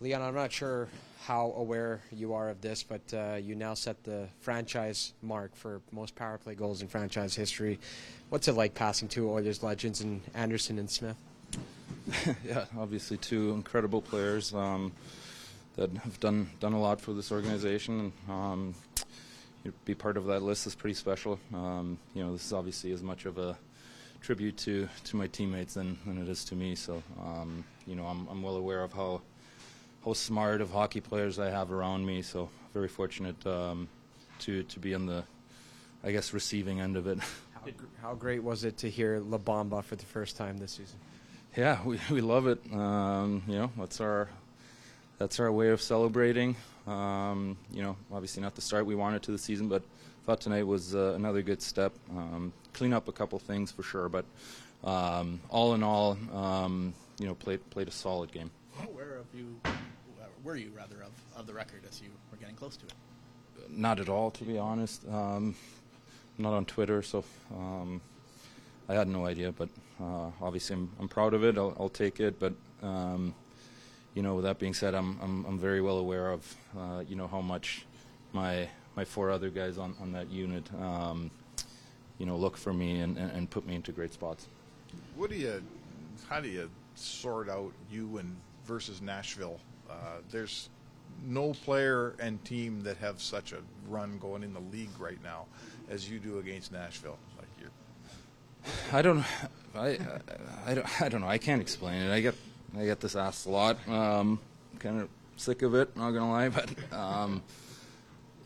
Leon, I'm not sure how aware you are of this, but uh, you now set the franchise mark for most power play goals in franchise history. What's it like passing two Oilers legends and Anderson and Smyth? yeah, obviously two incredible players um, that have done done a lot for this organization, um, be part of that list is pretty special. Um, you know, this is obviously as much of a tribute to to my teammates than, than it is to me. So, um, you know, I'm, I'm well aware of how how smart of hockey players I have around me. So, very fortunate um, to to be on the, I guess, receiving end of it. How, how great was it to hear La Bamba for the first time this season? Yeah, we, we love it. Um, you know, that's our that's our way of celebrating. Um, you know, obviously not the start we wanted to the season, but thought tonight was uh, another good step. Um, clean up a couple things for sure, but um, all in all, um, you know, played played a solid game. How aware of you, were you rather, of, of the record as you were getting close to it? Not at all, to be honest. Um, not on Twitter, so um, I had no idea. But uh, obviously, I'm, I'm proud of it. I'll, I'll take it. But um, you know, with that being said, I'm I'm, I'm very well aware of uh, you know how much my my four other guys on, on that unit um, you know look for me and, and, and put me into great spots. What do you, how do you sort out you and versus Nashville? Uh, there's no player and team that have such a run going in the league right now as you do against Nashville. Like you're, I don't, I, I, don't, I don't know. I can't explain it. I get, I get this asked a lot. Um, kind of sick of it. Not gonna lie, but um,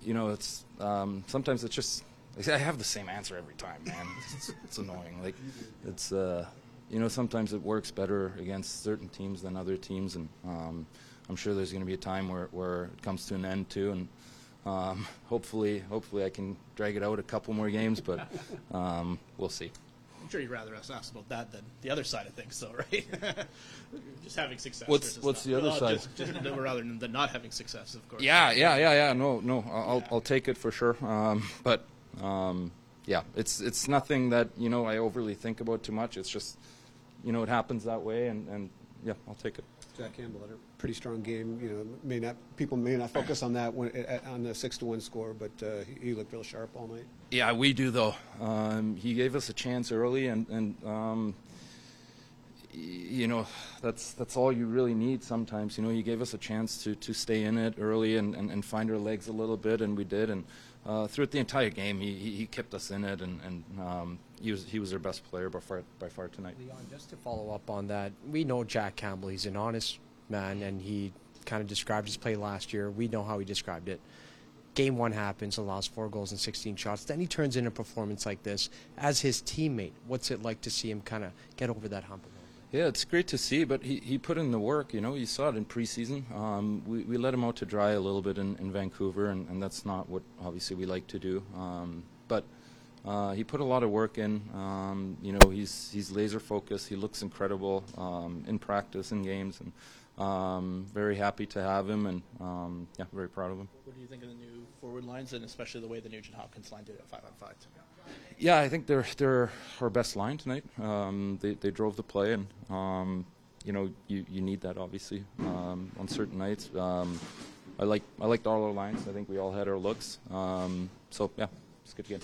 you know, it's um, sometimes it's just. I have the same answer every time, man. It's, it's annoying. Like, it's uh, you know, sometimes it works better against certain teams than other teams, and um, I'm sure there's going to be a time where where it comes to an end too, and um, hopefully, hopefully I can drag it out a couple more games, but um, we'll see. I'm sure you'd rather us ask about that than the other side of things, though, right? just having success. What's- versus what's not. the other Well, side? Just, just rather than, than not having success, of course. Yeah, yeah, yeah, yeah. No, no, I'll I'll take it for sure. Um, but um, yeah, it's it's nothing that you know I overly think about too much. It's just you know it happens that way, and, and yeah, I'll take it. Jack Campbell had a pretty strong game. You know, may not people may not focus on that when, at- on the six to one score, but uh, he, he looked real sharp all night. Yeah, we do though. Um, he gave us a chance early, and and um, you know that's that's all you really need sometimes. You know, he gave us a chance to, to stay in it early and, and, and find our legs a little bit, and we did. And uh, throughout the entire game, he, he, kept us in it, and, and um, he was he was our best player by far by far tonight. Leon, just to follow up on that, we know Jack Campbell. He's an honest man, and he kind of described his play last year. We know how he described it. Game one happens, allows four goals and 16 shots. Then he turns in a performance like this. As his teammate, what's it like to see him kind of get over that hump? Yeah, it's great to see, but he, he put in the work. You know, you saw it in preseason. Um, we, we let him out to dry a little bit in, in Vancouver, and, and that's not what obviously we like to do. Um, but uh, he put a lot of work in. Um, you know, he's he's laser focused. He looks incredible um, in practice and games, and um, very happy to have him, and um, yeah, very proud of him. What do you think of the new forward lines, and especially the way the Nugent Hopkins line did it at five on five? Yeah, I think they're they're our best line tonight. Um, they they drove the play, and um, you know you, you need that obviously um, on certain nights. Um, I like I liked all our lines. I think we all had our looks. Um, so yeah, it's a good game.